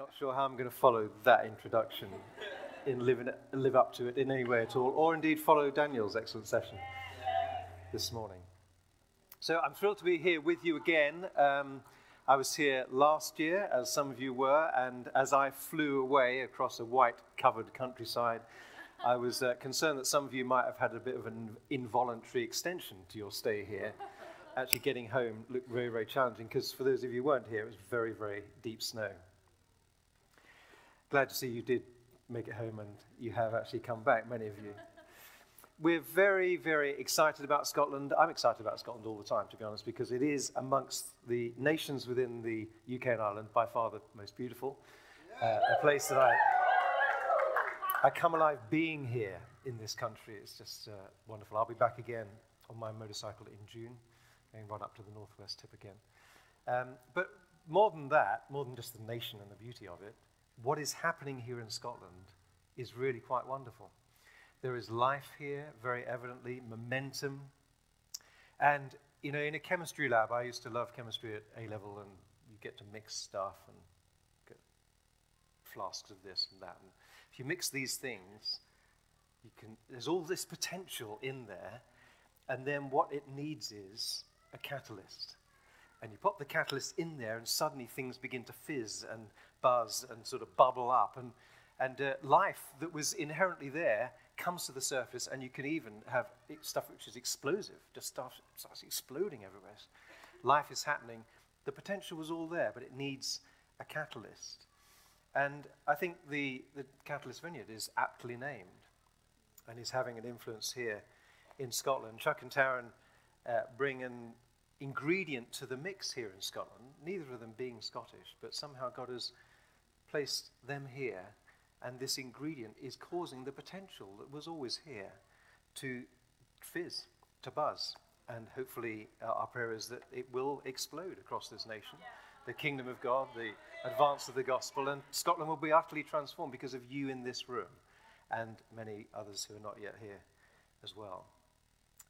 not sure how I'm going to follow that introduction in living, live up to it in any way at all, or indeed follow Daniel's excellent session this morning. So I'm thrilled to be here with you again. Um, I was here last year, as some of you were, and as I flew away across a white covered countryside, I was uh, concerned that some of you might have had a bit of an involuntary extension to your stay here. Actually, getting home looked very, very challenging because for those of you who weren't here, it was very, very deep snow. Glad to see you did make it home and you have actually come back, many of you. We're very, very excited about Scotland. I'm excited about Scotland all the time, to be honest, because it is amongst the nations within the UK and Ireland by far the most beautiful. Uh, a place that I, I come alive being here in this country. It's just uh, wonderful. I'll be back again on my motorcycle in June, going right up to the northwest tip again. Um, but more than that, more than just the nation and the beauty of it, what is happening here in Scotland is really quite wonderful. There is life here, very evidently, momentum. And, you know, in a chemistry lab, I used to love chemistry at A level, and you get to mix stuff and get flasks of this and that. And if you mix these things, you can, there's all this potential in there, and then what it needs is a catalyst. And you pop the catalyst in there, and suddenly things begin to fizz and buzz and sort of bubble up. And, and uh, life that was inherently there comes to the surface, and you can even have stuff which is explosive, just starts, starts exploding everywhere. Life is happening. The potential was all there, but it needs a catalyst. And I think the, the Catalyst Vineyard is aptly named and is having an influence here in Scotland. Chuck and Taryn uh, bring an ingredient to the mix here in Scotland, neither of them being Scottish, but somehow God has placed them here, and this ingredient is causing the potential that was always here to fizz, to buzz. And hopefully, uh, our prayer is that it will explode across this nation. The kingdom of God, the advance of the gospel, and Scotland will be utterly transformed because of you in this room and many others who are not yet here as well.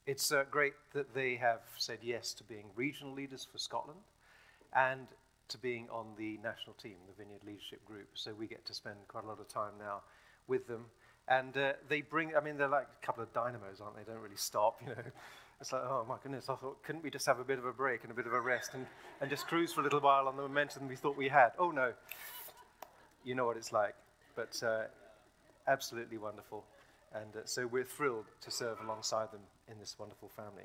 It's uh, great that they have said yes to being regional leaders for Scotland and to being on the national team, the Vineyard Leadership Group. So we get to spend quite a lot of time now with them. And uh, they bring, I mean, they're like a couple of dynamos, aren't they? Don't really stop, you know. It's like, oh my goodness, I thought, couldn't we just have a bit of a break and a bit of a rest and, and just cruise for a little while on the momentum we thought we had? Oh no. You know what it's like. But uh, absolutely wonderful. And uh, so we're thrilled to serve alongside them in this wonderful family.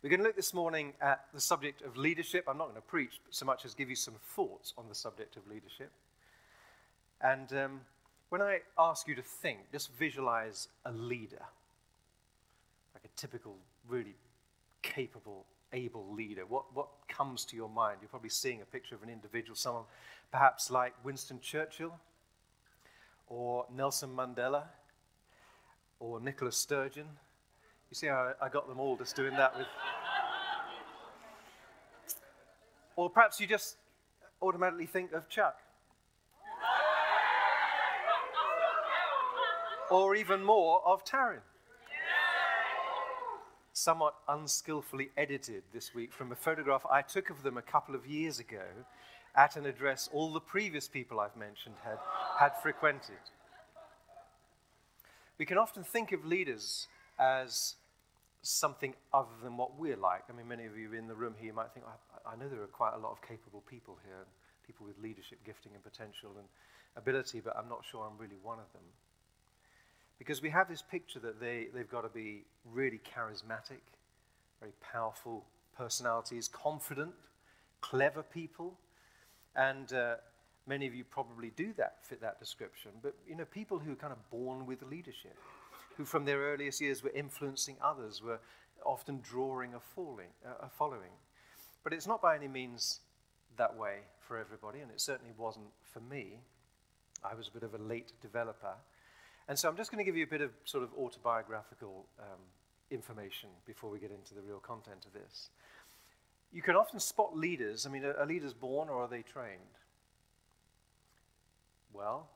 We're going to look this morning at the subject of leadership. I'm not going to preach so much as give you some thoughts on the subject of leadership. And um, when I ask you to think, just visualize a leader, like a typical, really capable, able leader. What, what comes to your mind? You're probably seeing a picture of an individual, someone perhaps like Winston Churchill, or Nelson Mandela, or Nicola Sturgeon you see how I got them all just doing that with. Or perhaps you just automatically think of Chuck. Or even more of Taryn. Somewhat unskillfully edited this week from a photograph I took of them a couple of years ago at an address all the previous people I've mentioned had, had frequented. We can often think of leaders as something other than what we're like. I mean, many of you in the room here might think, I, I know there are quite a lot of capable people here, people with leadership gifting and potential and ability, but I'm not sure I'm really one of them. Because we have this picture that they, they've got to be really charismatic, very powerful personalities, confident, clever people, and uh, many of you probably do that, fit that description. But, you know, people who are kind of born with leadership who from their earliest years were influencing others, were often drawing a, falling, a following. But it's not by any means that way for everybody, and it certainly wasn't for me. I was a bit of a late developer. And so I'm just going to give you a bit of sort of autobiographical um, information before we get into the real content of this. You can often spot leaders. I mean, are, are leaders born or are they trained? Well,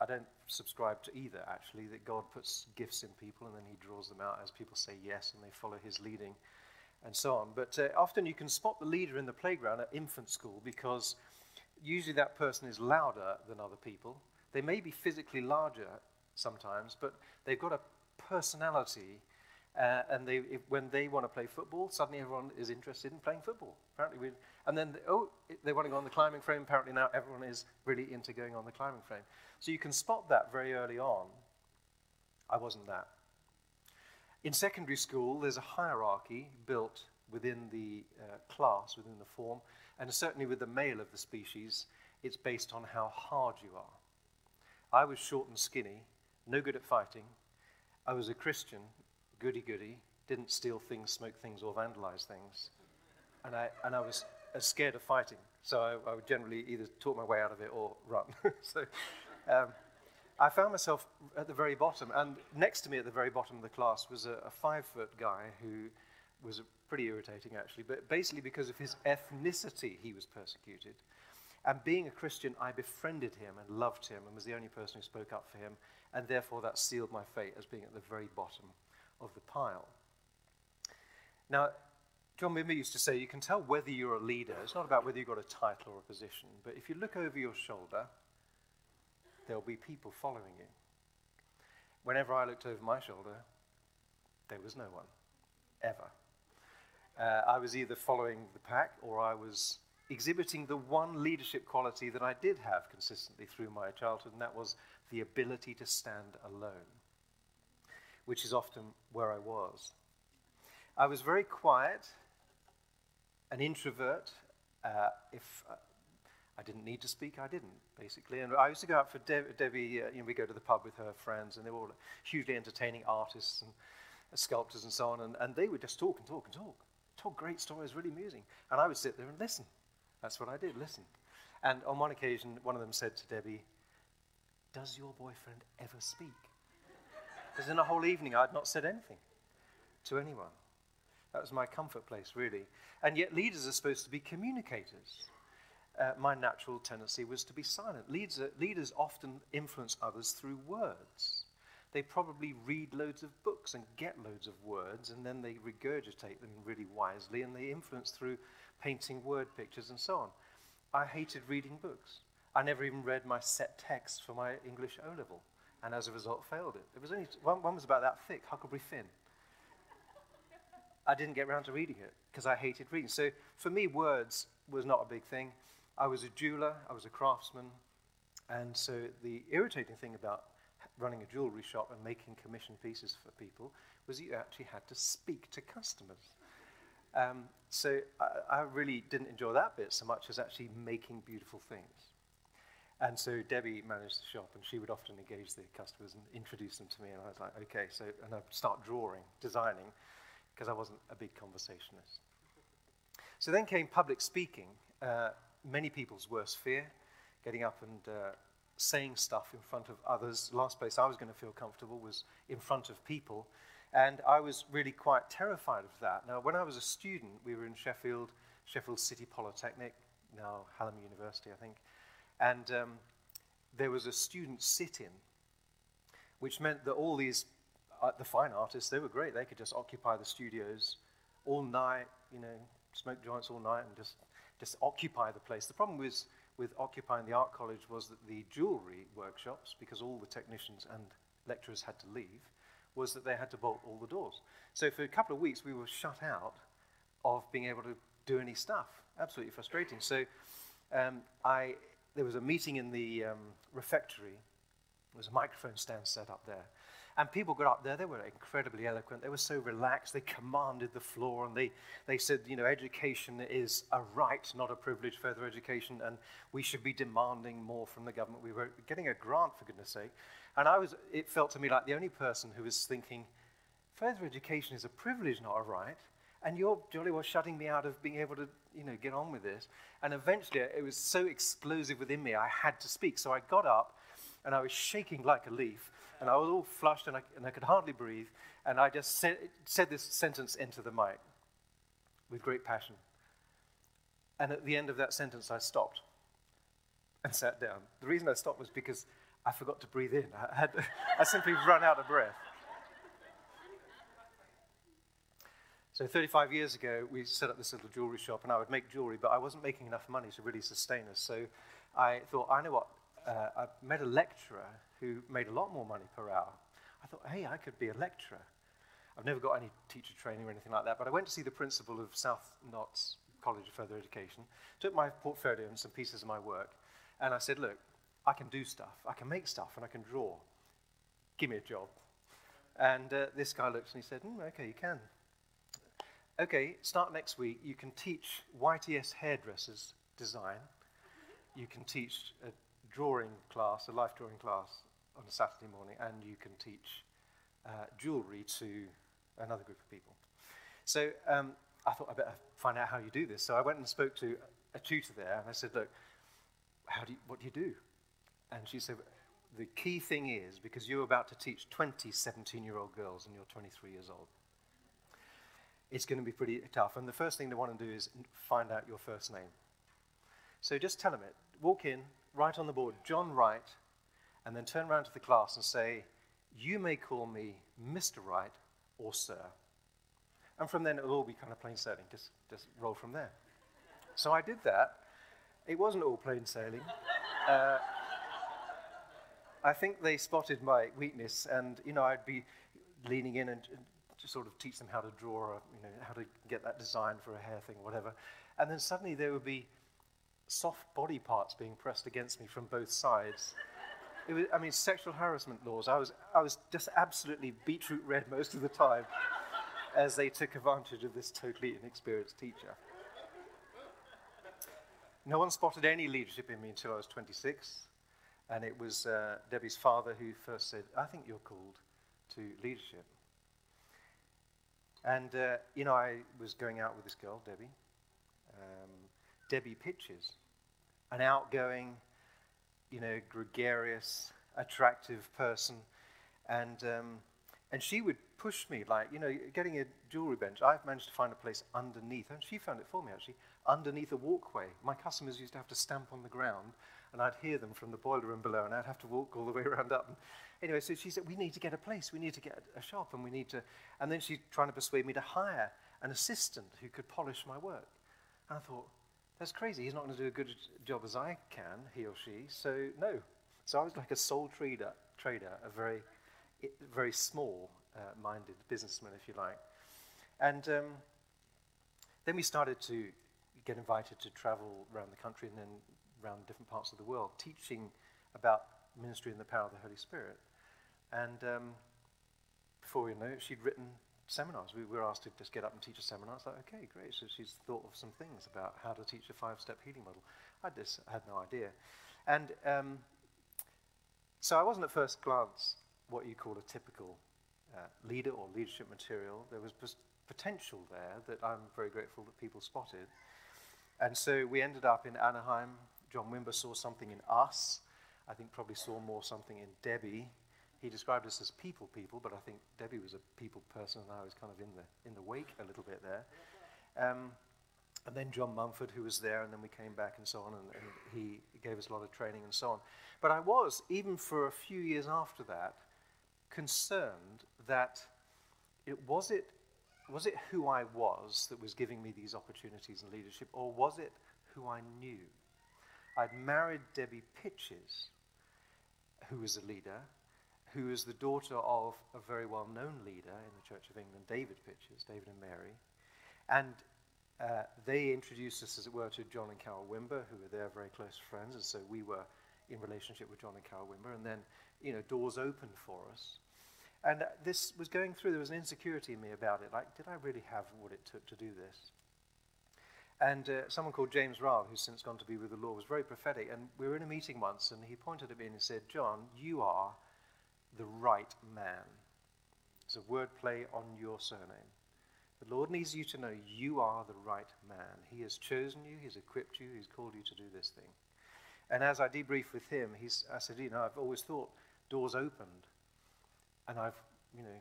I don't subscribe to either, actually, that God puts gifts in people and then he draws them out as people say yes and they follow his leading and so on. But uh, often you can spot the leader in the playground at infant school because usually that person is louder than other people. They may be physically larger sometimes, but they've got a personality. Uh, and they, if, when they want to play football, suddenly everyone is interested in playing football. Apparently, we, and then oh, they want to go on the climbing frame. Apparently now everyone is really into going on the climbing frame. So you can spot that very early on. I wasn't that. In secondary school, there's a hierarchy built within the uh, class, within the form, and certainly with the male of the species, it's based on how hard you are. I was short and skinny, no good at fighting. I was a Christian, goody goody, didn't steal things, smoke things, or vandalize things. And I, and I was scared of fighting, so I, I, would generally either talk my way out of it or run. so um, I found myself at the very bottom, and next to me at the very bottom of the class was a, a five foot guy who was pretty irritating actually, but basically because of his ethnicity, he was persecuted. And being a Christian, I befriended him and loved him and was the only person who spoke up for him, and therefore that sealed my fate as being at the very bottom of the pile. Now, John Wimber used to say, you can tell whether you're a leader. It's not about whether you've got a title or a position, but if you look over your shoulder, there'll be people following you. Whenever I looked over my shoulder, there was no one, ever. Uh, I was either following the pack or I was exhibiting the one leadership quality that I did have consistently through my childhood, and that was the ability to stand alone, which is often where I was. I was very quiet, an introvert. Uh, if uh, I didn't need to speak, I didn't, basically. And I used to go out for De- Debbie, uh, you know, we go to the pub with her friends, and they were all hugely entertaining artists and sculptors and so on, and, and they would just talk and talk and talk told great stories, really amusing. And I would sit there and listen. That's what I did, listen. And on one occasion, one of them said to Debbie, Does your boyfriend ever speak? Because in a whole evening, I had not said anything to anyone. That was my comfort place, really. And yet, leaders are supposed to be communicators. Uh, my natural tendency was to be silent. Leaders, leaders often influence others through words they probably read loads of books and get loads of words, and then they regurgitate them really wisely, and they influence through painting word pictures and so on. I hated reading books. I never even read my set text for my English O level, and as a result, failed it. It was only one, one was about that thick, Huckleberry Finn. I didn't get around to reading it because I hated reading. So for me, words was not a big thing. I was a jeweler, I was a craftsman, and so the irritating thing about running a jewelry shop and making commission pieces for people was you actually had to speak to customers. Um, so I, I, really didn't enjoy that bit so much as actually making beautiful things. And so Debbie managed the shop, and she would often engage the customers and introduce them to me. And I was like, okay, so and I'd start drawing, designing, because I wasn't a big conversationalist. So then came public speaking, uh, many people's worst fear, getting up and uh, saying stuff in front of others. The last place I was going to feel comfortable was in front of people. And I was really quite terrified of that. Now, when I was a student, we were in Sheffield, Sheffield City Polytechnic, now Hallam University, I think. And um, there was a student sit in, which meant that all these, uh, the fine artists, they were great. They could just occupy the studios all night, you know, smoke joints all night and just, just occupy the place. The problem was with occupying the art college was that the jewelry workshops, because all the technicians and lecturers had to leave, was that they had to bolt all the doors. So for a couple of weeks, we were shut out of being able to do any stuff. Absolutely frustrating. So um, I, there was a meeting in the um, refectory. There was a microphone stand set up there. And people got up there, they were incredibly eloquent. They were so relaxed, they commanded the floor, and they, they said, you know, education is a right, not a privilege, further education, and we should be demanding more from the government. We were getting a grant, for goodness sake. And I was, it felt to me like the only person who was thinking, further education is a privilege, not a right. And you're jolly well shutting me out of being able to, you know, get on with this. And eventually, it was so explosive within me, I had to speak. So I got up, and I was shaking like a leaf and I was all flushed and I, and I could hardly breathe. And I just said, said this sentence into the mic with great passion. And at the end of that sentence, I stopped and sat down. The reason I stopped was because I forgot to breathe in. I, had, I simply run out of breath. So 35 years ago, we set up this little jewelry shop, and I would make jewelry, but I wasn't making enough money to really sustain us. So I thought, I know what, uh, I met a lecturer who made a lot more money per hour. I thought, hey, I could be a lecturer. I've never got any teacher training or anything like that, but I went to see the principal of South Notts College of Further Education, took my portfolio and some pieces of my work, and I said, look, I can do stuff, I can make stuff, and I can draw. Give me a job. And uh, this guy looks and he said, mm, okay, you can. Okay, start next week. You can teach YTS hairdressers design. You can teach a drawing class, a life drawing class on a Saturday morning, and you can teach uh, jewelry to another group of people. So um, I thought I better find out how you do this. So I went and spoke to a tutor there, and I said, "Look, how do you, what do you do?" And she said, "The key thing is because you're about to teach 20 17-year-old girls, and you're 23 years old. It's going to be pretty tough. And the first thing they want to do is find out your first name. So just tell them it. Walk in, write on the board, John Wright, and then turn around to the class and say, You may call me Mr. Wright or Sir. And from then it'll all be kind of plain sailing, just, just roll from there. So I did that. It wasn't all plain sailing. Uh, I think they spotted my weakness, and you know, I'd be leaning in and, and to sort of teach them how to draw, a, you know, how to get that design for a hair thing, whatever. And then suddenly there would be soft body parts being pressed against me from both sides. Was, I mean, sexual harassment laws. I was, I was just absolutely beetroot red most of the time as they took advantage of this totally inexperienced teacher. No one spotted any leadership in me until I was 26, and it was uh, Debbie's father who first said, I think you're called to leadership. And, uh, you know, I was going out with this girl, Debbie, um, Debbie Pytches, an outgoing, you know, gregarious, attractive person. And, um, and she would push me, like, you know, getting a jewelry bench. I've managed to find a place underneath, and she found it for me actually, underneath a walkway. My customers used to have to stamp on the ground, and I'd hear them from the boiler room below, and I'd have to walk all the way around up. And anyway, so she said, We need to get a place, we need to get a shop, and we need to. And then she's trying to persuade me to hire an assistant who could polish my work. And I thought, that's crazy. He's not going to do a good job as I can, he or she. So, no. So I was like a sole trader, trader a very, very small uh, minded businessman, if you like. And um, then we started to get invited to travel around the country and then around different parts of the world, teaching about ministry and the power of the Holy Spirit. And um, before we know it, she'd written seminars. We were asked to just get up and teach a seminar. It's like, okay, great. So she's thought of some things about how to teach a five-step healing model. I just had no idea. And um, so I wasn't at first glance what you call a typical uh, leader or leadership material. There was potential there that I'm very grateful that people spotted. And so we ended up in Anaheim. John Wimber saw something in us. I think probably saw more something in Debbie he described us as people people, but I think Debbie was a people person, and I was kind of in the in the wake a little bit there. Um, and then John Mumford, who was there, and then we came back and so on, and, and he gave us a lot of training and so on. But I was, even for a few years after that, concerned that it was it was it who I was that was giving me these opportunities in leadership, or was it who I knew? I'd married Debbie Pytches, who was a leader, who is the daughter of a very well known leader in the Church of England, David Pytches, David and Mary. And uh, they introduced us, as it were, to John and Carol Wimber, who were their very close friends. And so we were in relationship with John and Carol Wimber. And then, you know, doors opened for us. And this was going through, there was an insecurity in me about it. Like, did I really have what it took to do this? And uh, someone called James Ryle, who's since gone to be with the Lord, was very prophetic. And we were in a meeting once, and he pointed at me and he said, John, you are the right man. It's a wordplay on your surname. The Lord needs you to know you are the right man. He has chosen you, He's equipped you, He's called you to do this thing. And as I debriefed with him, he's, I said, You know, I've always thought doors opened, and I've, you know,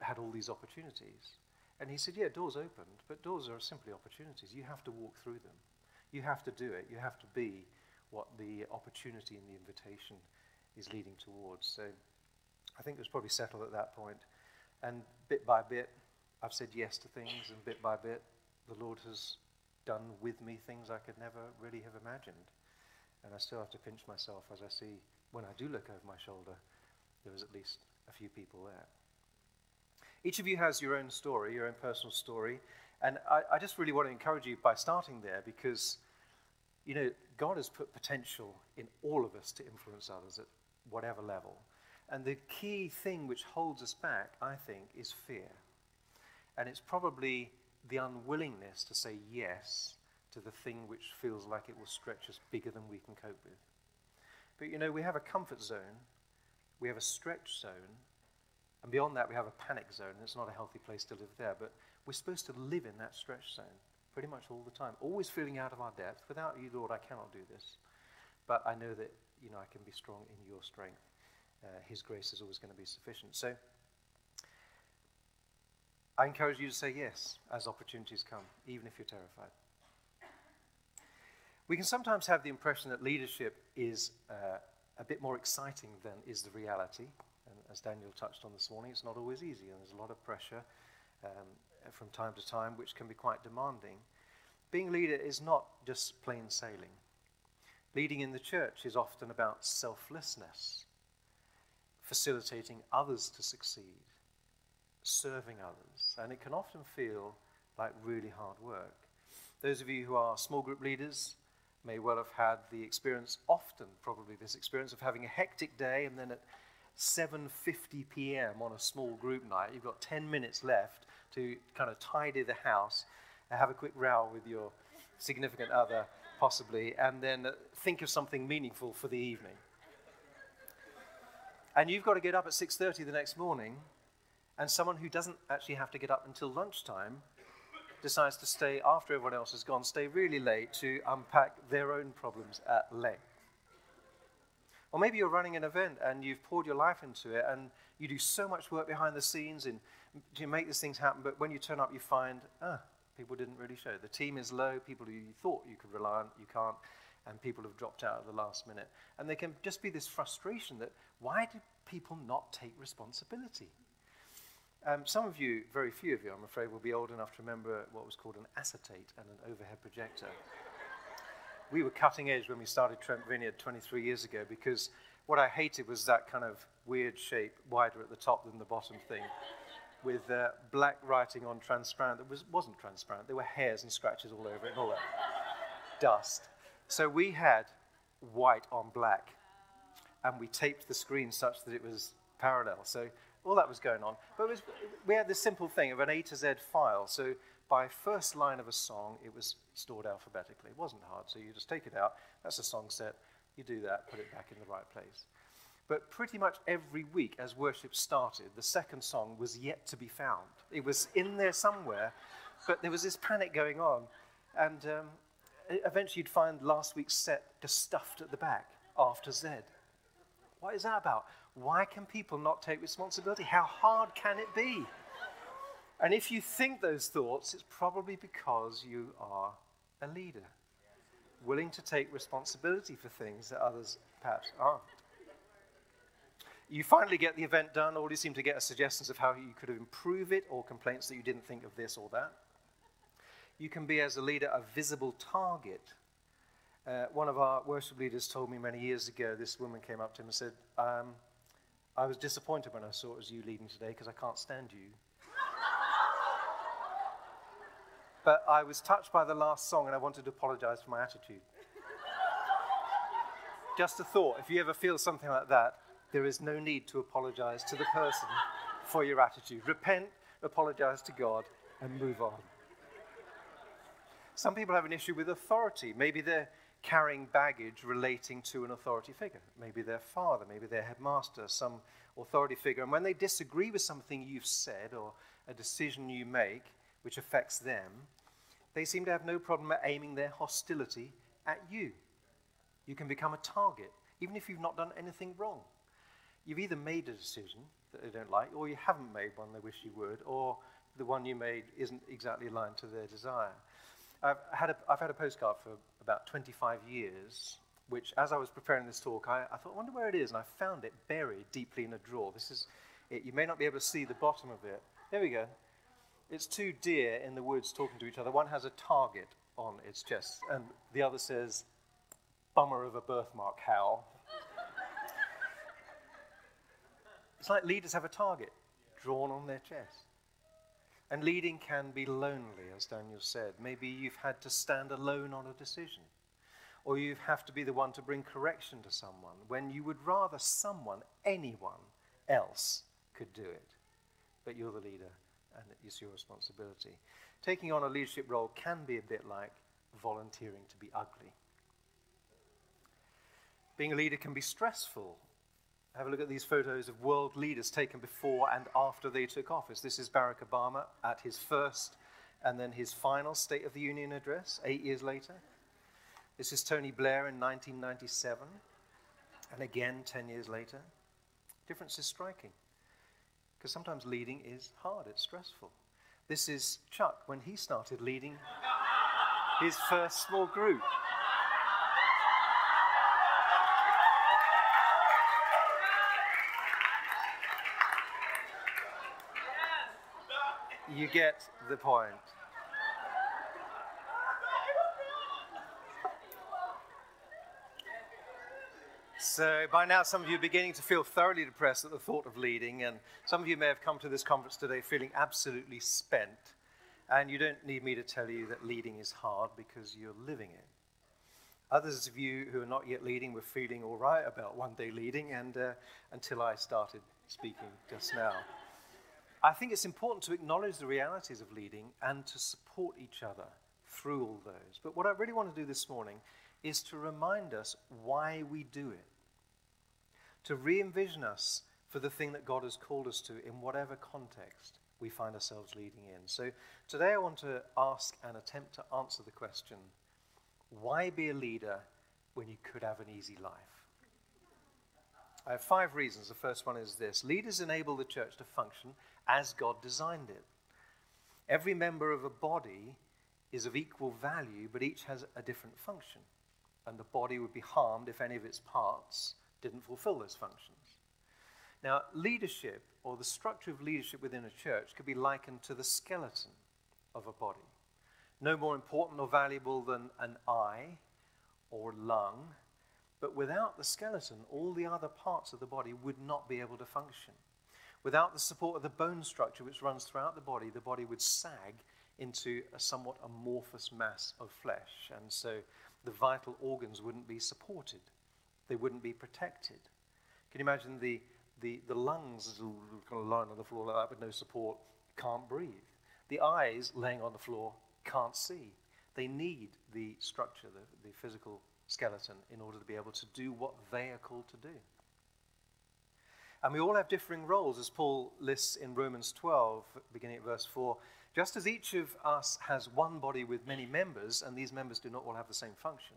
had all these opportunities. And he said, Yeah, doors opened, but doors are simply opportunities. You have to walk through them. You have to do it. You have to be what the opportunity and the invitation is leading towards. So I think it was probably settled at that point. And bit by bit, I've said yes to things, and bit by bit, the Lord has done with me things I could never really have imagined. And I still have to pinch myself as I see when I do look over my shoulder, there is at least a few people there. Each of you has your own story, your own personal story. And I, I just really want to encourage you by starting there because, you know, God has put potential in all of us to influence others at whatever level. And the key thing which holds us back, I think, is fear. And it's probably the unwillingness to say yes to the thing which feels like it will stretch us bigger than we can cope with. But you know, we have a comfort zone, we have a stretch zone, and beyond that, we have a panic zone. It's not a healthy place to live there, but we're supposed to live in that stretch zone pretty much all the time, always feeling out of our depth. Without you, Lord, I cannot do this. But I know that, you know, I can be strong in your strength. Uh, his grace is always going to be sufficient. So I encourage you to say yes as opportunities come, even if you're terrified. We can sometimes have the impression that leadership is uh, a bit more exciting than is the reality. As Daniel touched on this morning, it's not always easy, and there's a lot of pressure um, from time to time, which can be quite demanding. Being a leader is not just plain sailing. Leading in the church is often about selflessness, facilitating others to succeed, serving others, and it can often feel like really hard work. Those of you who are small group leaders, may well have had the experience, often probably this experience of having a hectic day and then at 7.50 p.m. on a small group night, you've got 10 minutes left to kind of tidy the house, have a quick row with your significant other, possibly, and then think of something meaningful for the evening. And you've got to get up at 6.30 the next morning, and someone who doesn't actually have to get up until lunchtime decides to stay after everyone else has gone, stay really late to unpack their own problems at length. Or maybe you're running an event and you've poured your life into it and you do so much work behind the scenes and make these things happen, but when you turn up, you find, ah, people didn't really show. The team is low, people who you thought you could rely on, you can't, and people have dropped out at the last minute. And there can just be this frustration that why do people not take responsibility? Um, some of you, very few of you, I'm afraid, will be old enough to remember what was called an acetate and an overhead projector. We were cutting edge when we started Trent Vineyard 23 years ago because what I hated was that kind of weird shape, wider at the top than the bottom thing, with uh, black writing on transparent that was, wasn't transparent. There were hairs and scratches all over it and all that dust. So we had white on black, and we taped the screen such that it was parallel. So all that was going on. But was, we had this simple thing of an A to Z file. So by first line of a song, it was stored alphabetically. It wasn't hard. So you just take it out. That's a song set. You do that, put it back in the right place. But pretty much every week, as worship started, the second song was yet to be found. It was in there somewhere, but there was this panic going on. And um, eventually, you'd find last week's set just stuffed at the back after Z. What is that about? Why can people not take responsibility? How hard can it be? And if you think those thoughts, it's probably because you are a leader, willing to take responsibility for things that others perhaps aren't. You finally get the event done, all you seem to get are suggestions of how you could improve it or complaints that you didn't think of this or that. You can be, as a leader, a visible target. Uh, one of our worship leaders told me many years ago, this woman came up to him and said, um, I was disappointed when I saw it was you leading today because I can't stand you. But I was touched by the last song and I wanted to apologize for my attitude. Just a thought if you ever feel something like that, there is no need to apologize to the person for your attitude. Repent, apologize to God, and move on. Some people have an issue with authority. Maybe they're carrying baggage relating to an authority figure. Maybe their father, maybe their headmaster, some authority figure. And when they disagree with something you've said or a decision you make which affects them, they seem to have no problem at aiming their hostility at you. You can become a target, even if you've not done anything wrong. You've either made a decision that they don't like, or you haven't made one they wish you would, or the one you made isn't exactly aligned to their desire. I've had a, I've had a postcard for about 25 years, which, as I was preparing this talk, I, I thought, I wonder where it is, and I found it buried deeply in a drawer. This is it. You may not be able to see the bottom of it. There we go. It's two deer in the woods talking to each other. One has a target on its chest, and the other says, Bummer of a birthmark, Hal. it's like leaders have a target drawn on their chest. And leading can be lonely, as Daniel said. Maybe you've had to stand alone on a decision, or you have to be the one to bring correction to someone when you would rather someone, anyone else, could do it. But you're the leader, and it's your responsibility. Taking on a leadership role can be a bit like volunteering to be ugly. Being a leader can be stressful have a look at these photos of world leaders taken before and after they took office. This is Barack Obama at his first and then his final State of the Union address, eight years later. This is Tony Blair in 1997, and again 10 years later. Difference is striking, because sometimes leading is hard, it's stressful. This is Chuck when he started leading his first small group. You get the point. So, by now, some of you are beginning to feel thoroughly depressed at the thought of leading, and some of you may have come to this conference today feeling absolutely spent. And you don't need me to tell you that leading is hard because you're living it. Others of you who are not yet leading were feeling all right about one day leading, and uh, until I started speaking just now. I think it's important to acknowledge the realities of leading and to support each other through all those. But what I really want to do this morning is to remind us why we do it, to re envision us for the thing that God has called us to in whatever context we find ourselves leading in. So today I want to ask and attempt to answer the question why be a leader when you could have an easy life? I have five reasons. The first one is this leaders enable the church to function as God designed it. Every member of a body is of equal value, but each has a different function. And the body would be harmed if any of its parts didn't fulfill those functions. Now, leadership, or the structure of leadership within a church, could be likened to the skeleton of a body. No more important or valuable than an eye or lung, but without the skeleton, all the other parts of the body would not be able to function. Without the support of the bone structure which runs throughout the body, the body would sag into a somewhat amorphous mass of flesh. And so the vital organs wouldn't be supported, they wouldn't be protected. Can you imagine the, the, the lungs kind of lying on the floor like that with no support, can't breathe? The eyes laying on the floor can't see. They need the structure, the, the physical skeleton, in order to be able to do what they are called to do. And we all have differing roles, as Paul lists in Romans 12, beginning at verse 4. Just as each of us has one body with many members, and these members do not all have the same function,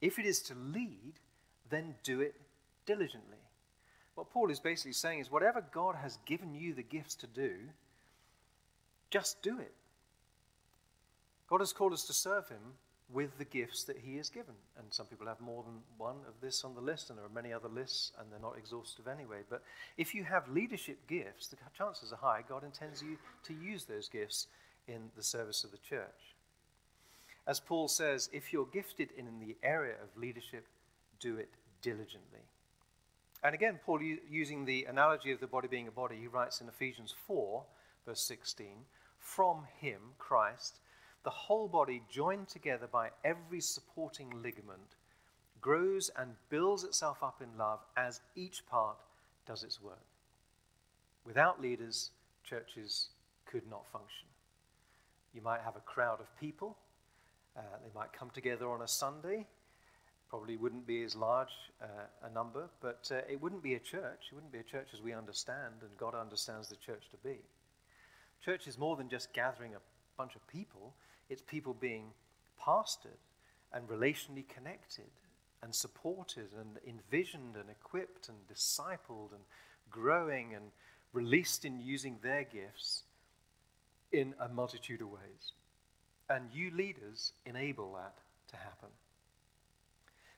If it is to lead, then do it diligently. What Paul is basically saying is whatever God has given you the gifts to do, just do it. God has called us to serve Him with the gifts that he has given. And some people have more than one of this on the list, and there are many other lists, and they're not exhaustive anyway. But if you have leadership gifts, the chances are high God intends you to use those gifts in the service of the church. As Paul says, if you're gifted in the area of leadership, do it diligently. And again, Paul, using the analogy of the body being a body, he writes in Ephesians 4, verse 16, from him, Christ, the whole body, joined together by every supporting ligament, grows and builds itself up in love as each part does its work. Without leaders, churches could not function. You might have a crowd of people, uh, they might come together on a Sunday. Probably wouldn't be as large uh, a number, but uh, it wouldn't be a church. It wouldn't be a church as we understand, and God understands the church to be. Church is more than just gathering a bunch of people, it's people being pastored and relationally connected and supported and envisioned and equipped and discipled and growing and released in using their gifts in a multitude of ways. And you leaders enable that to happen.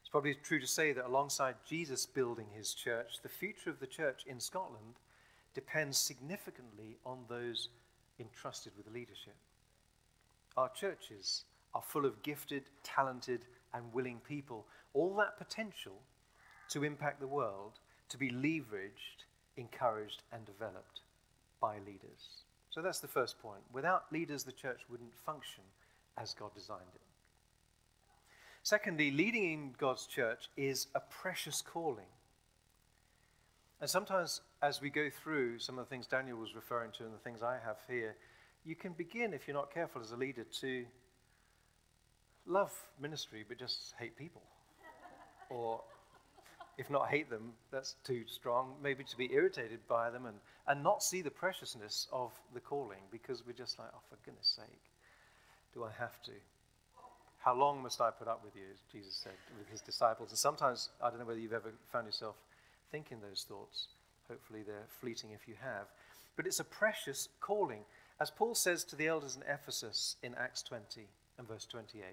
It's probably true to say that alongside Jesus building his church, the future of the church in Scotland depends significantly on those entrusted with leadership. Our churches are full of gifted, talented, and willing people. All that potential to impact the world, to be leveraged, encouraged, and developed by leaders. So that's the first point. Without leaders, the church wouldn't function as God designed it. Secondly, leading in God's church is a precious calling. And sometimes, as we go through some of the things Daniel was referring to and the things I have here, you can begin, if you're not careful as a leader, to love ministry but just hate people. or if not hate them, that's too strong, maybe to be irritated by them and, and not see the preciousness of the calling because we're just like, oh, for goodness sake, do I have to? How long must I put up with you, Jesus said with his disciples? And sometimes, I don't know whether you've ever found yourself thinking those thoughts. Hopefully, they're fleeting if you have. But it's a precious calling. As Paul says to the elders in Ephesus in Acts 20 and verse 28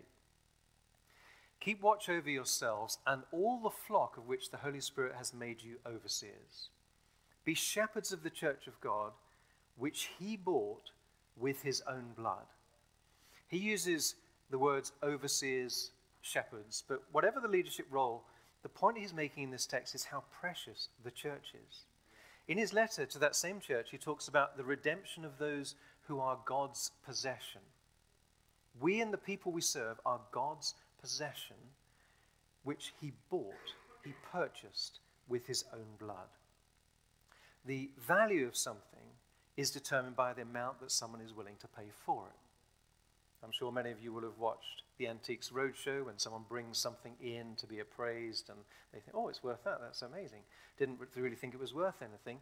Keep watch over yourselves and all the flock of which the Holy Spirit has made you overseers. Be shepherds of the church of God, which he bought with his own blood. He uses the words overseers, shepherds, but whatever the leadership role, the point he's making in this text is how precious the church is. In his letter to that same church, he talks about the redemption of those who are God's possession. We and the people we serve are God's possession, which he bought, he purchased with his own blood. The value of something is determined by the amount that someone is willing to pay for it. I'm sure many of you will have watched the Antiques Roadshow when someone brings something in to be appraised and they think, oh, it's worth that, that's amazing. Didn't really think it was worth anything.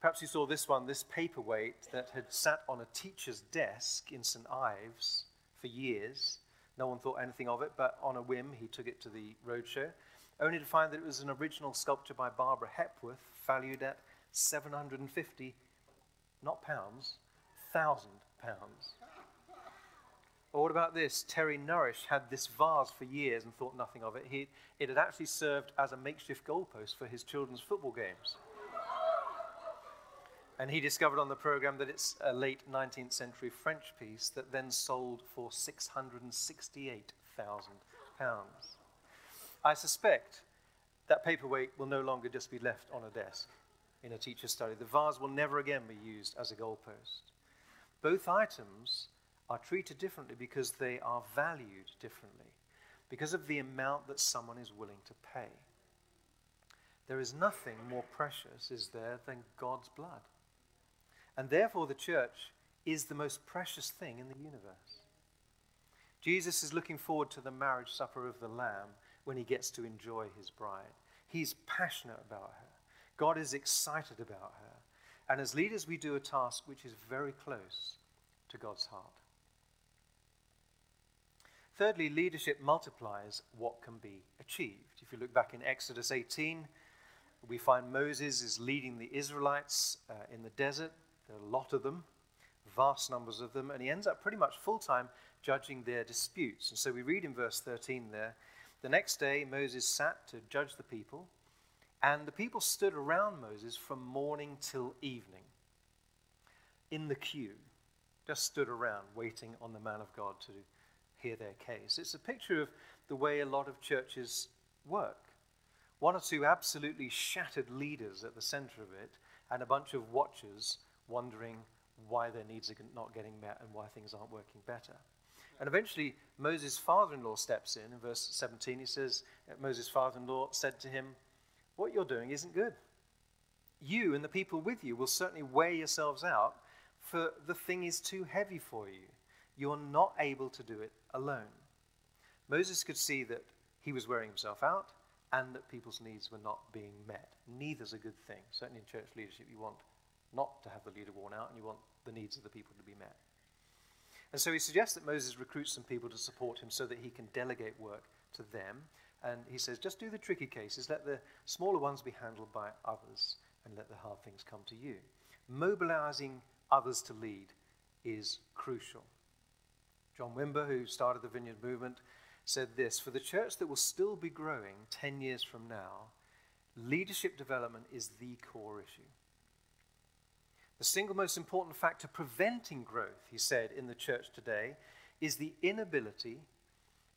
Perhaps you saw this one, this paperweight that had sat on a teacher's desk in St. Ives for years. No one thought anything of it, but on a whim, he took it to the roadshow, only to find that it was an original sculpture by Barbara Hepworth, valued at 750, not pounds, thousand pounds. Or what about this? Terry Nourish had this vase for years and thought nothing of it. He, it had actually served as a makeshift goalpost for his children's football games. And he discovered on the program that it's a late 19th century French piece that then sold for £668,000. I suspect that paperweight will no longer just be left on a desk in a teacher's study. The vase will never again be used as a goalpost. Both items are treated differently because they are valued differently, because of the amount that someone is willing to pay. There is nothing more precious, is there, than God's blood. And therefore, the church is the most precious thing in the universe. Jesus is looking forward to the marriage supper of the Lamb when he gets to enjoy his bride. He's passionate about her. God is excited about her. And as leaders, we do a task which is very close to God's heart. Thirdly, leadership multiplies what can be achieved. If you look back in Exodus 18, we find Moses is leading the Israelites uh, in the desert. There are a lot of them, vast numbers of them, and he ends up pretty much full time judging their disputes. And so we read in verse 13 there the next day Moses sat to judge the people, and the people stood around Moses from morning till evening in the queue, just stood around waiting on the man of God to hear their case. It's a picture of the way a lot of churches work. One or two absolutely shattered leaders at the center of it, and a bunch of watchers wondering why their needs are not getting met and why things aren't working better. And eventually, Moses' father in law steps in. In verse 17, he says, uh, Moses' father in law said to him, What you're doing isn't good. You and the people with you will certainly wear yourselves out, for the thing is too heavy for you. You're not able to do it alone. Moses could see that he was wearing himself out and that people's needs were not being met. Neither's a good thing. Certainly in church leadership, you want not to have the leader worn out, and you want the needs of the people to be met. And so he suggests that Moses recruits some people to support him so that he can delegate work to them. And he says, just do the tricky cases, let the smaller ones be handled by others, and let the hard things come to you. Mobilizing others to lead is crucial. John Wimber, who started the Vineyard Movement, said this For the church that will still be growing 10 years from now, leadership development is the core issue. The single most important factor preventing growth, he said, in the church today is the inability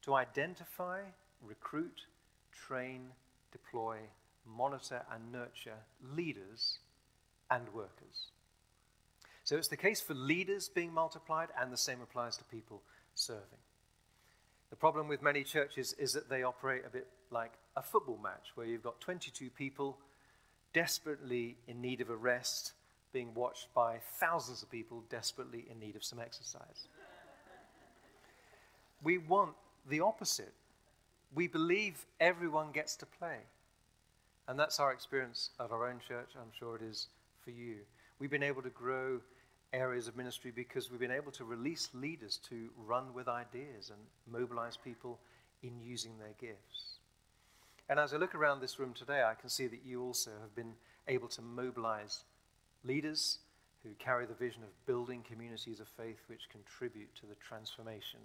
to identify, recruit, train, deploy, monitor, and nurture leaders and workers. So it's the case for leaders being multiplied, and the same applies to people serving. The problem with many churches is that they operate a bit like a football match where you've got 22 people desperately in need of a rest being watched by thousands of people desperately in need of some exercise. we want the opposite. We believe everyone gets to play. And that's our experience at our own church. I'm sure it is for you. We've been able to grow areas of ministry because we've been able to release leaders to run with ideas and mobilize people in using their gifts. And as I look around this room today, I can see that you also have been able to mobilize leaders who carry the vision of building communities of faith which contribute to the transformation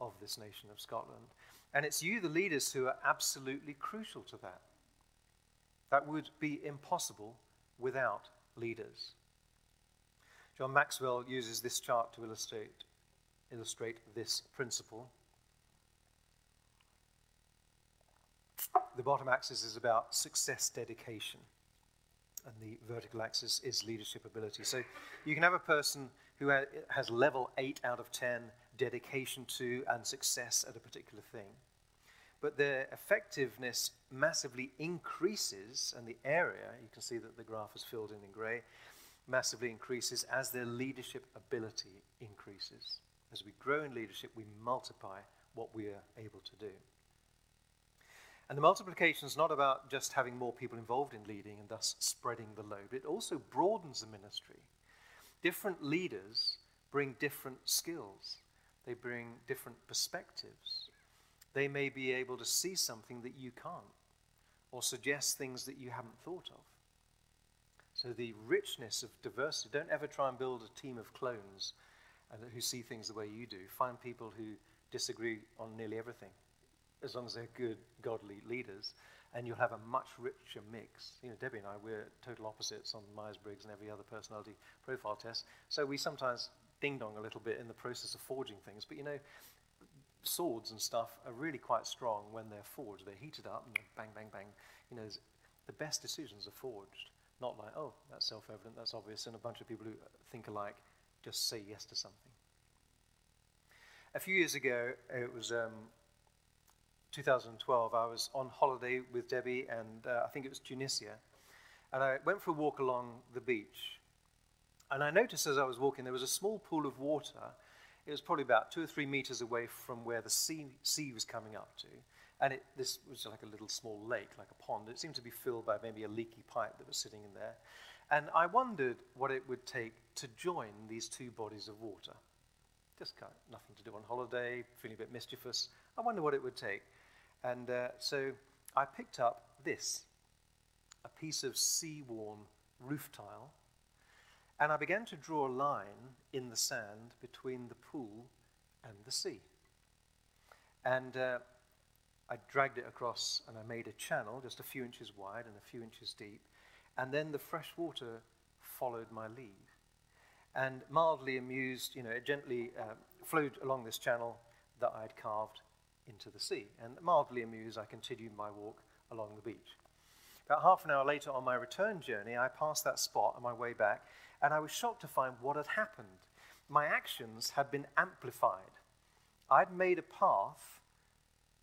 of this nation of Scotland. And it's you, the leaders, who are absolutely crucial to that. That would be impossible without leaders. John Maxwell uses this chart to illustrate, illustrate this principle. The bottom axis is about success dedication, and the vertical axis is leadership ability. So you can have a person who has level 8 out of 10 dedication to and success at a particular thing, but their effectiveness massively increases, and the area, you can see that the graph is filled in in gray, massively increases as their leadership ability increases. As we grow in leadership, we multiply what we are able to do. And the multiplication is not about just having more people involved in leading and thus spreading the load, it also broadens the ministry. Different leaders bring different skills, they bring different perspectives. They may be able to see something that you can't, or suggest things that you haven't thought of. So the richness of diversity. Don't ever try and build a team of clones uh, and who see things the way you do. Find people who disagree on nearly everything, as long as they're good, godly leaders, and you'll have a much richer mix. You know, Debbie and I, we're total opposites on Myers-Briggs and every other personality profile test. So we sometimes ding-dong a little bit in the process of forging things. But you know, swords and stuff are really quite strong when they're forged. They're heated up and bang, bang, bang. You know, the best decisions are forged. Not like, oh, that's self evident, that's obvious, and a bunch of people who think alike just say yes to something. A few years ago, it was um, 2012, I was on holiday with Debbie, and uh, I think it was Tunisia. And I went for a walk along the beach. And I noticed as I was walking, there was a small pool of water. It was probably about two or three meters away from where the sea, sea was coming up to. And it, this was like a little small lake, like a pond. It seemed to be filled by maybe a leaky pipe that was sitting in there. And I wondered what it would take to join these two bodies of water. Just kind of nothing to do on holiday, feeling a bit mischievous. I wonder what it would take. And uh, so I picked up this a piece of sea worn roof tile. And I began to draw a line in the sand between the pool and the sea. And uh, I dragged it across and I made a channel just a few inches wide and a few inches deep. And then the fresh water followed my lead. And mildly amused, you know, it gently uh, flowed along this channel that I had carved into the sea. And mildly amused, I continued my walk along the beach. About half an hour later on my return journey, I passed that spot on my way back, and I was shocked to find what had happened. My actions had been amplified. I'd made a path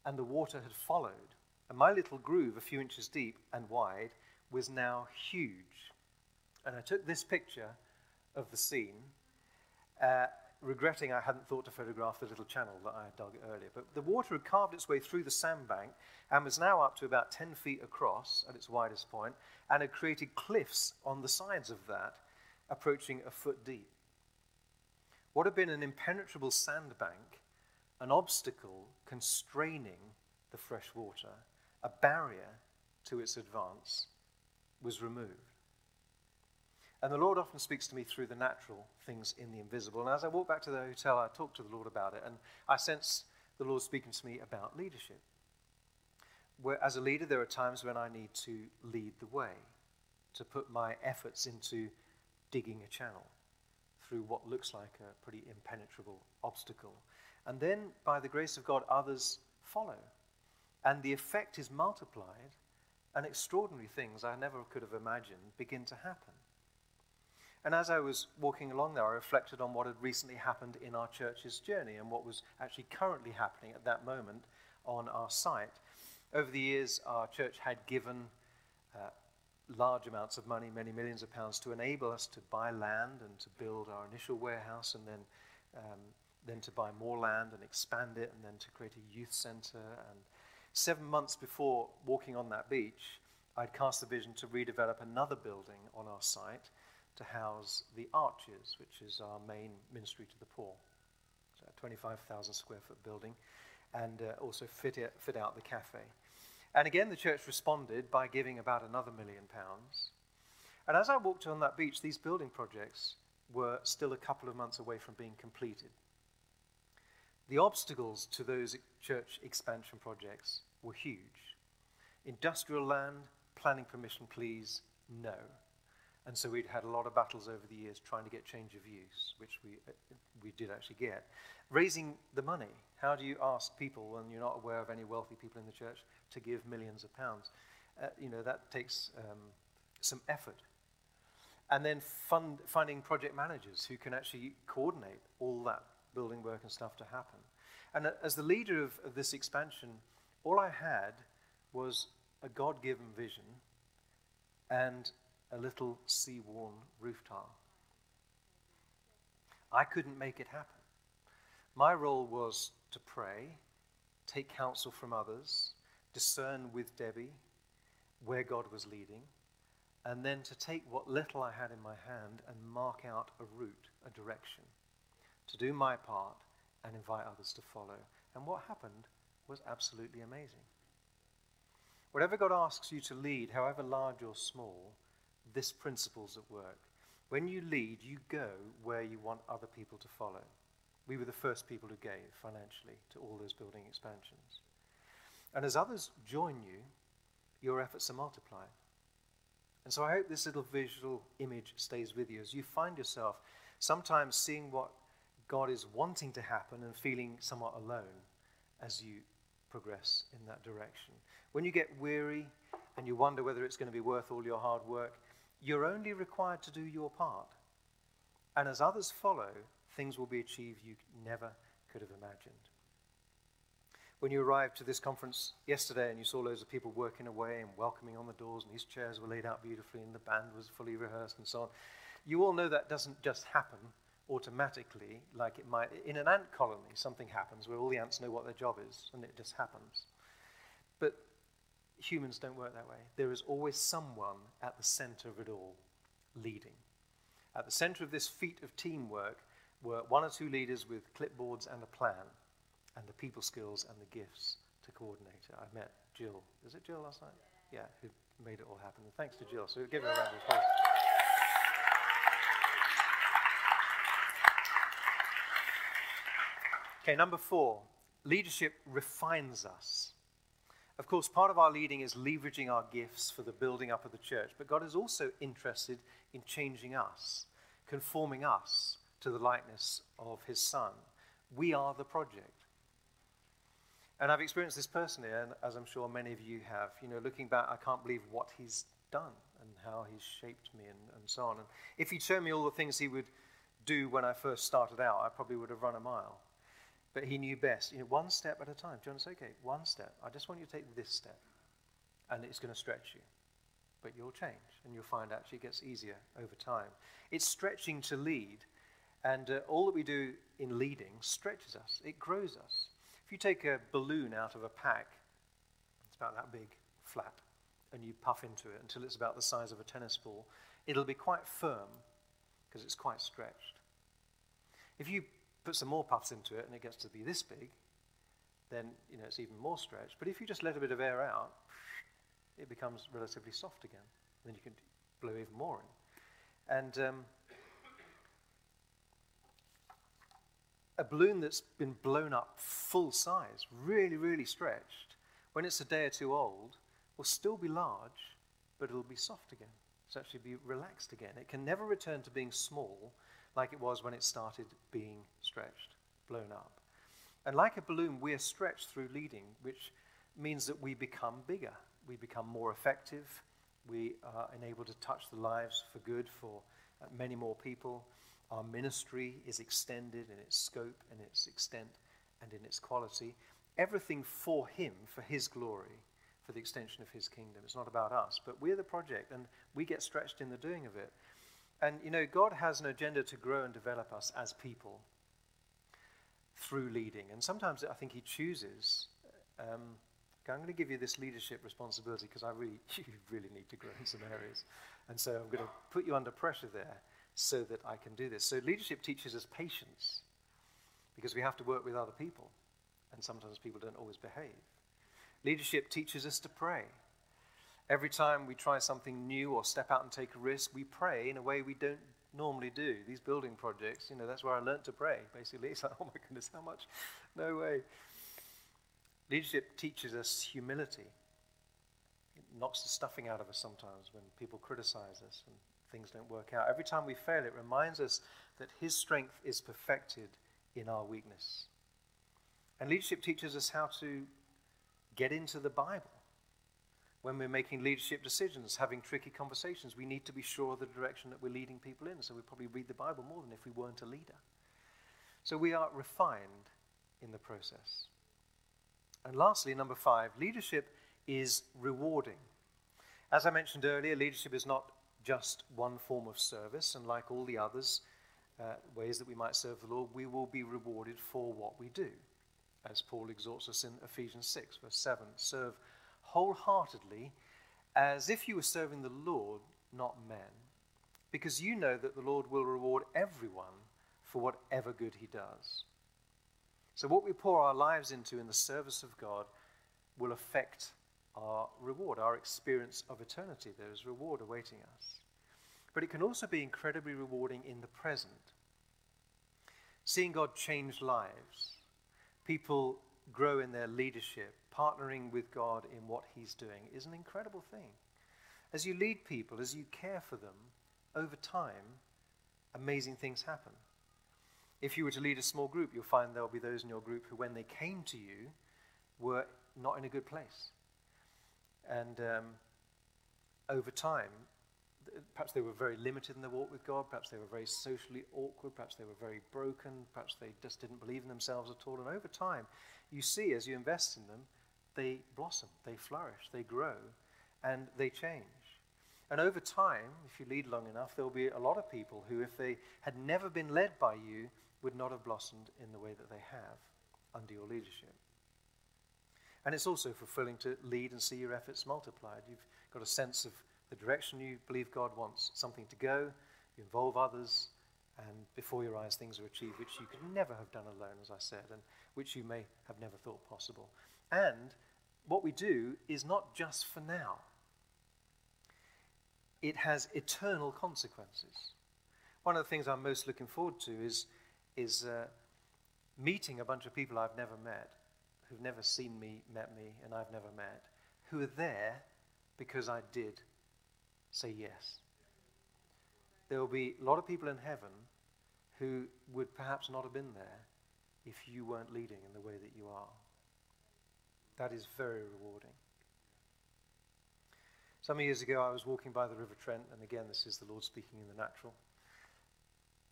and the water had followed. And my little groove, a few inches deep and wide, was now huge. And I took this picture of the scene, uh, regretting I hadn't thought to photograph the little channel that I had dug earlier. But the water had carved its way through the sandbank and was now up to about 10 feet across at its widest point and had created cliffs on the sides of that approaching a foot deep. What had been an impenetrable sandbank, an obstacle constraining the fresh water, a barrier to its advance, was removed. And the Lord often speaks to me through the natural things in the invisible. And as I walk back to the hotel, I talk to the Lord about it, and I sense the Lord speaking to me about leadership. Where, as a leader, there are times when I need to lead the way, to put my efforts into digging a channel through what looks like a pretty impenetrable obstacle. And then, by the grace of God, others follow. And the effect is multiplied, and extraordinary things I never could have imagined begin to happen. And as I was walking along there, I reflected on what had recently happened in our church's journey and what was actually currently happening at that moment on our site. Over the years, our church had given uh, large amounts of money, many millions of pounds, to enable us to buy land and to build our initial warehouse and then, um, then to buy more land and expand it and then to create a youth center. And seven months before walking on that beach, I'd cast the vision to redevelop another building on our site to house the Arches, which is our main ministry to the poor. So a 25,000 square foot building, and uh, also fit, it, fit out the cafe. And again, the church responded by giving about another million pounds. And as I walked on that beach, these building projects were still a couple of months away from being completed. The obstacles to those church expansion projects were huge. Industrial land, planning permission, please, no. And so we'd had a lot of battles over the years trying to get change of use, which we, uh, we did actually get. Raising the money. How do you ask people when you're not aware of any wealthy people in the church to give millions of pounds? Uh, you know, that takes um, some effort. And then fund, finding project managers who can actually coordinate all that building work and stuff to happen. And as the leader of, of this expansion, all I had was a God given vision and a little sea worn roof tile. I couldn't make it happen. My role was to pray, take counsel from others, discern with Debbie where God was leading, and then to take what little I had in my hand and mark out a route, a direction, to do my part and invite others to follow. And what happened was absolutely amazing. Whatever God asks you to lead, however large or small, this principle's at work. When you lead, you go where you want other people to follow. We were the first people who gave financially to all those building expansions. And as others join you, your efforts are multiplied. And so I hope this little visual image stays with you as you find yourself sometimes seeing what God is wanting to happen and feeling somewhat alone as you progress in that direction. When you get weary and you wonder whether it's going to be worth all your hard work, you're only required to do your part. And as others follow, things will be achieved you never could have imagined. When you arrived to this conference yesterday and you saw loads of people working away and welcoming on the doors, and these chairs were laid out beautifully, and the band was fully rehearsed, and so on, you all know that doesn't just happen automatically like it might. In an ant colony, something happens where all the ants know what their job is, and it just happens. But humans don't work that way. There is always someone at the center of it all, leading. At the center of this feat of teamwork were one or two leaders with clipboards and a plan, and the people skills and the gifts to coordinate it. I met Jill. Is it Jill last night? Yeah, who made it all happen. And thanks to Jill. So give her a round of applause. Okay, number four leadership refines us. Of course, part of our leading is leveraging our gifts for the building up of the church, but God is also interested in changing us, conforming us to the likeness of His Son. We are the project. And I've experienced this personally, and as I'm sure many of you have. You know, looking back, I can't believe what He's done and how He's shaped me and, and so on. And if He'd shown me all the things He would do when I first started out, I probably would have run a mile. But he knew best. You know, one step at a time. John said, okay, one step. I just want you to take this step. And it's going to stretch you. But you'll change. And you'll find actually it gets easier over time. It's stretching to lead. And uh, all that we do in leading stretches us, it grows us. If you take a balloon out of a pack, it's about that big, flat, and you puff into it until it's about the size of a tennis ball, it'll be quite firm because it's quite stretched. If you put some more puffs into it and it gets to be this big, then you know it's even more stretched. But if you just let a bit of air out, it becomes relatively soft again. Then you can blow even more in. And um, a balloon that's been blown up full size, really, really stretched, when it's a day or two old, will still be large, but it'll be soft again. It's actually be relaxed again. It can never return to being small like it was when it started being stretched, blown up. And like a balloon, we're stretched through leading, which means that we become bigger, we become more effective, we are enabled to touch the lives for good for uh, many more people. Our ministry is extended in its scope, in its extent, and in its quality. Everything for Him, for His glory, for the extension of His kingdom. It's not about us, but we're the project, and we get stretched in the doing of it. And you know, God has an agenda to grow and develop us as people through leading. And sometimes I think He chooses. Um, I'm going to give you this leadership responsibility because I really, you really need to grow in some areas. And so I'm going to put you under pressure there so that I can do this. So leadership teaches us patience because we have to work with other people. And sometimes people don't always behave. Leadership teaches us to pray. Every time we try something new or step out and take a risk, we pray in a way we don't normally do. These building projects, you know, that's where I learned to pray, basically. It's like, oh my goodness, how much? No way. Leadership teaches us humility. It knocks the stuffing out of us sometimes when people criticize us and things don't work out. Every time we fail, it reminds us that His strength is perfected in our weakness. And leadership teaches us how to get into the Bible. When we're making leadership decisions, having tricky conversations, we need to be sure of the direction that we're leading people in. So we probably read the Bible more than if we weren't a leader. So we are refined in the process. And lastly, number five, leadership is rewarding. As I mentioned earlier, leadership is not just one form of service, and like all the others, uh, ways that we might serve the Lord, we will be rewarded for what we do. As Paul exhorts us in Ephesians 6, verse 7 serve wholeheartedly as if you were serving the Lord, not men, because you know that the Lord will reward everyone for whatever good he does. So, what we pour our lives into in the service of God will affect our reward, our experience of eternity. There is reward awaiting us. But it can also be incredibly rewarding in the present. Seeing God change lives, people grow in their leadership, partnering with God in what He's doing, is an incredible thing. As you lead people, as you care for them, over time, amazing things happen. If you were to lead a small group, you'll find there'll be those in your group who, when they came to you, were not in a good place. And um, over time, perhaps they were very limited in their walk with God, perhaps they were very socially awkward, perhaps they were very broken, perhaps they just didn't believe in themselves at all. And over time, you see as you invest in them, they blossom, they flourish, they grow, and they change. And over time, if you lead long enough, there will be a lot of people who, if they had never been led by you, would not have blossomed in the way that they have under your leadership. And it's also fulfilling to lead and see your efforts multiplied. You've got a sense of the direction you believe God wants something to go, you involve others, and before your eyes things are achieved which you could never have done alone, as I said, and which you may have never thought possible. And what we do is not just for now, it has eternal consequences. One of the things I'm most looking forward to is is uh, meeting a bunch of people I've never met, who've never seen me, met me, and I've never met, who are there because I did say yes. There will be a lot of people in heaven who would perhaps not have been there if you weren't leading in the way that you are. That is very rewarding. Some years ago, I was walking by the River Trent, and again, this is the Lord speaking in the natural.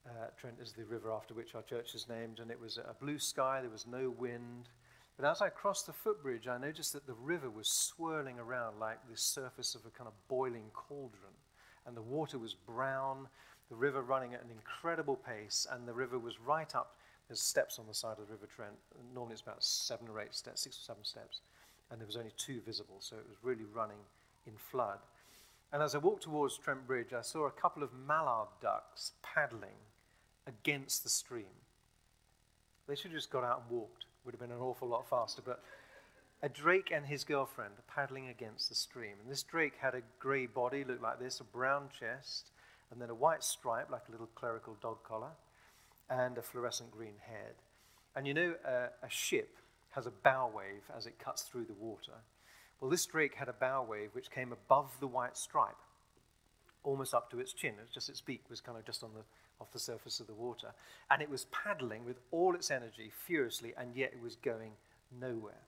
Uh, Trent is the river after which our church is named, and it was a blue sky, there was no wind. But as I crossed the footbridge, I noticed that the river was swirling around like the surface of a kind of boiling cauldron. And the water was brown, the river running at an incredible pace, and the river was right up. There's steps on the side of the River Trent. Normally it's about seven or eight steps, six or seven steps. And there was only two visible, so it was really running in flood. And as I walked towards Trent Bridge, I saw a couple of mallard ducks paddling against the stream. They should have just got out and walked. Would have been an awful lot faster. But a drake and his girlfriend paddling against the stream. And this drake had a grey body, looked like this, a brown chest, and then a white stripe, like a little clerical dog collar, and a fluorescent green head. And you know, uh, a ship has a bow wave as it cuts through the water. Well, this drake had a bow wave which came above the white stripe, almost up to its chin. It was just its beak was kind of just on the off the surface of the water, and it was paddling with all its energy furiously, and yet it was going nowhere.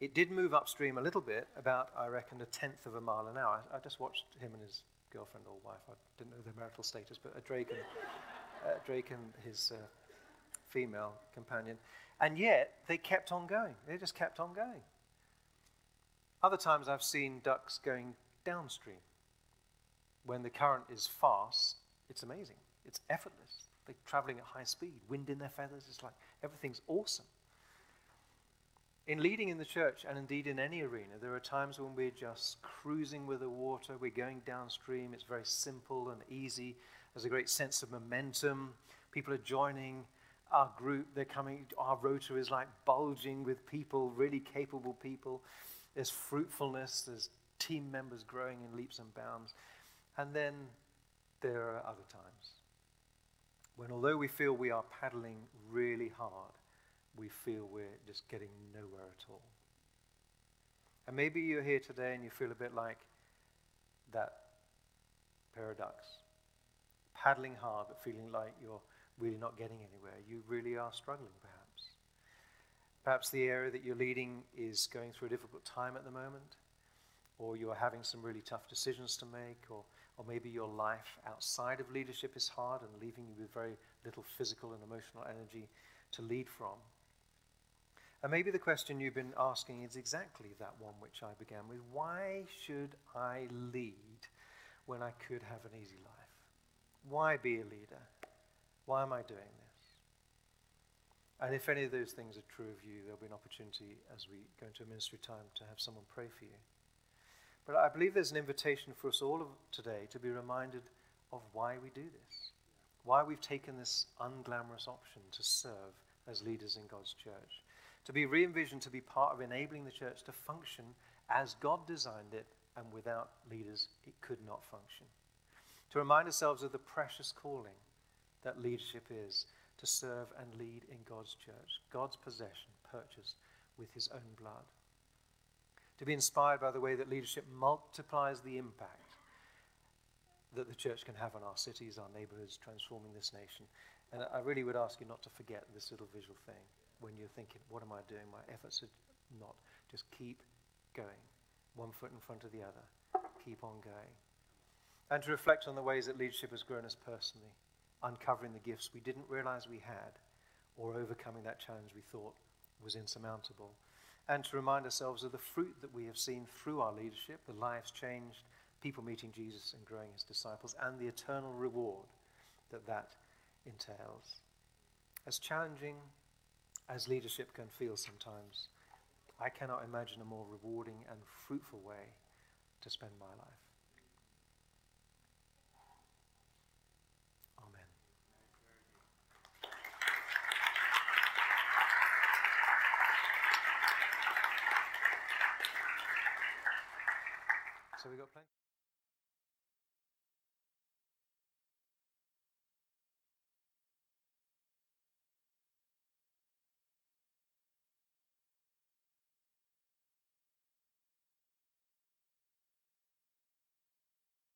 It did move upstream a little bit, about I reckon a tenth of a mile an hour. I just watched him and his girlfriend or wife. I didn't know their marital status, but a drake and, uh, Drake and his uh, female companion. And yet they kept on going. They just kept on going. Other times I've seen ducks going downstream. When the current is fast, it's amazing. It's effortless. They're traveling at high speed, wind in their feathers. It's like everything's awesome. In leading in the church, and indeed in any arena, there are times when we're just cruising with the water, we're going downstream, it's very simple and easy. There's a great sense of momentum. People are joining our group, they're coming, our rota is like bulging with people, really capable people. There's fruitfulness, there's team members growing in leaps and bounds. And then there are other times when, although we feel we are paddling really hard, we feel we're just getting nowhere at all. And maybe you're here today and you feel a bit like that pair of ducks, paddling hard but feeling like you're really not getting anywhere. You really are struggling, perhaps. Perhaps the area that you're leading is going through a difficult time at the moment, or you're having some really tough decisions to make, or, or maybe your life outside of leadership is hard and leaving you with very little physical and emotional energy to lead from. And maybe the question you've been asking is exactly that one which I began with why should I lead when I could have an easy life? Why be a leader? Why am I doing this? And if any of those things are true of you, there'll be an opportunity as we go into a ministry time to have someone pray for you. But I believe there's an invitation for us all today to be reminded of why we do this, why we've taken this unglamorous option to serve as leaders in God's church, to be re envisioned to be part of enabling the church to function as God designed it, and without leaders, it could not function. To remind ourselves of the precious calling that leadership is to serve and lead in God's church, God's possession, purchased with his own blood. To be inspired by the way that leadership multiplies the impact that the church can have on our cities, our neighborhoods, transforming this nation. And I really would ask you not to forget this little visual thing when you're thinking, what am I doing? My efforts are not. Just keep going, one foot in front of the other. Keep on going. And to reflect on the ways that leadership has grown us personally uncovering the gifts we didn't realize we had, or overcoming that challenge we thought was insurmountable. And to remind ourselves of the fruit that we have seen through our leadership, the lives changed, people meeting Jesus and growing as disciples, and the eternal reward that that entails. As challenging as leadership can feel sometimes, I cannot imagine a more rewarding and fruitful way to spend my life. Amen. So we got plenty.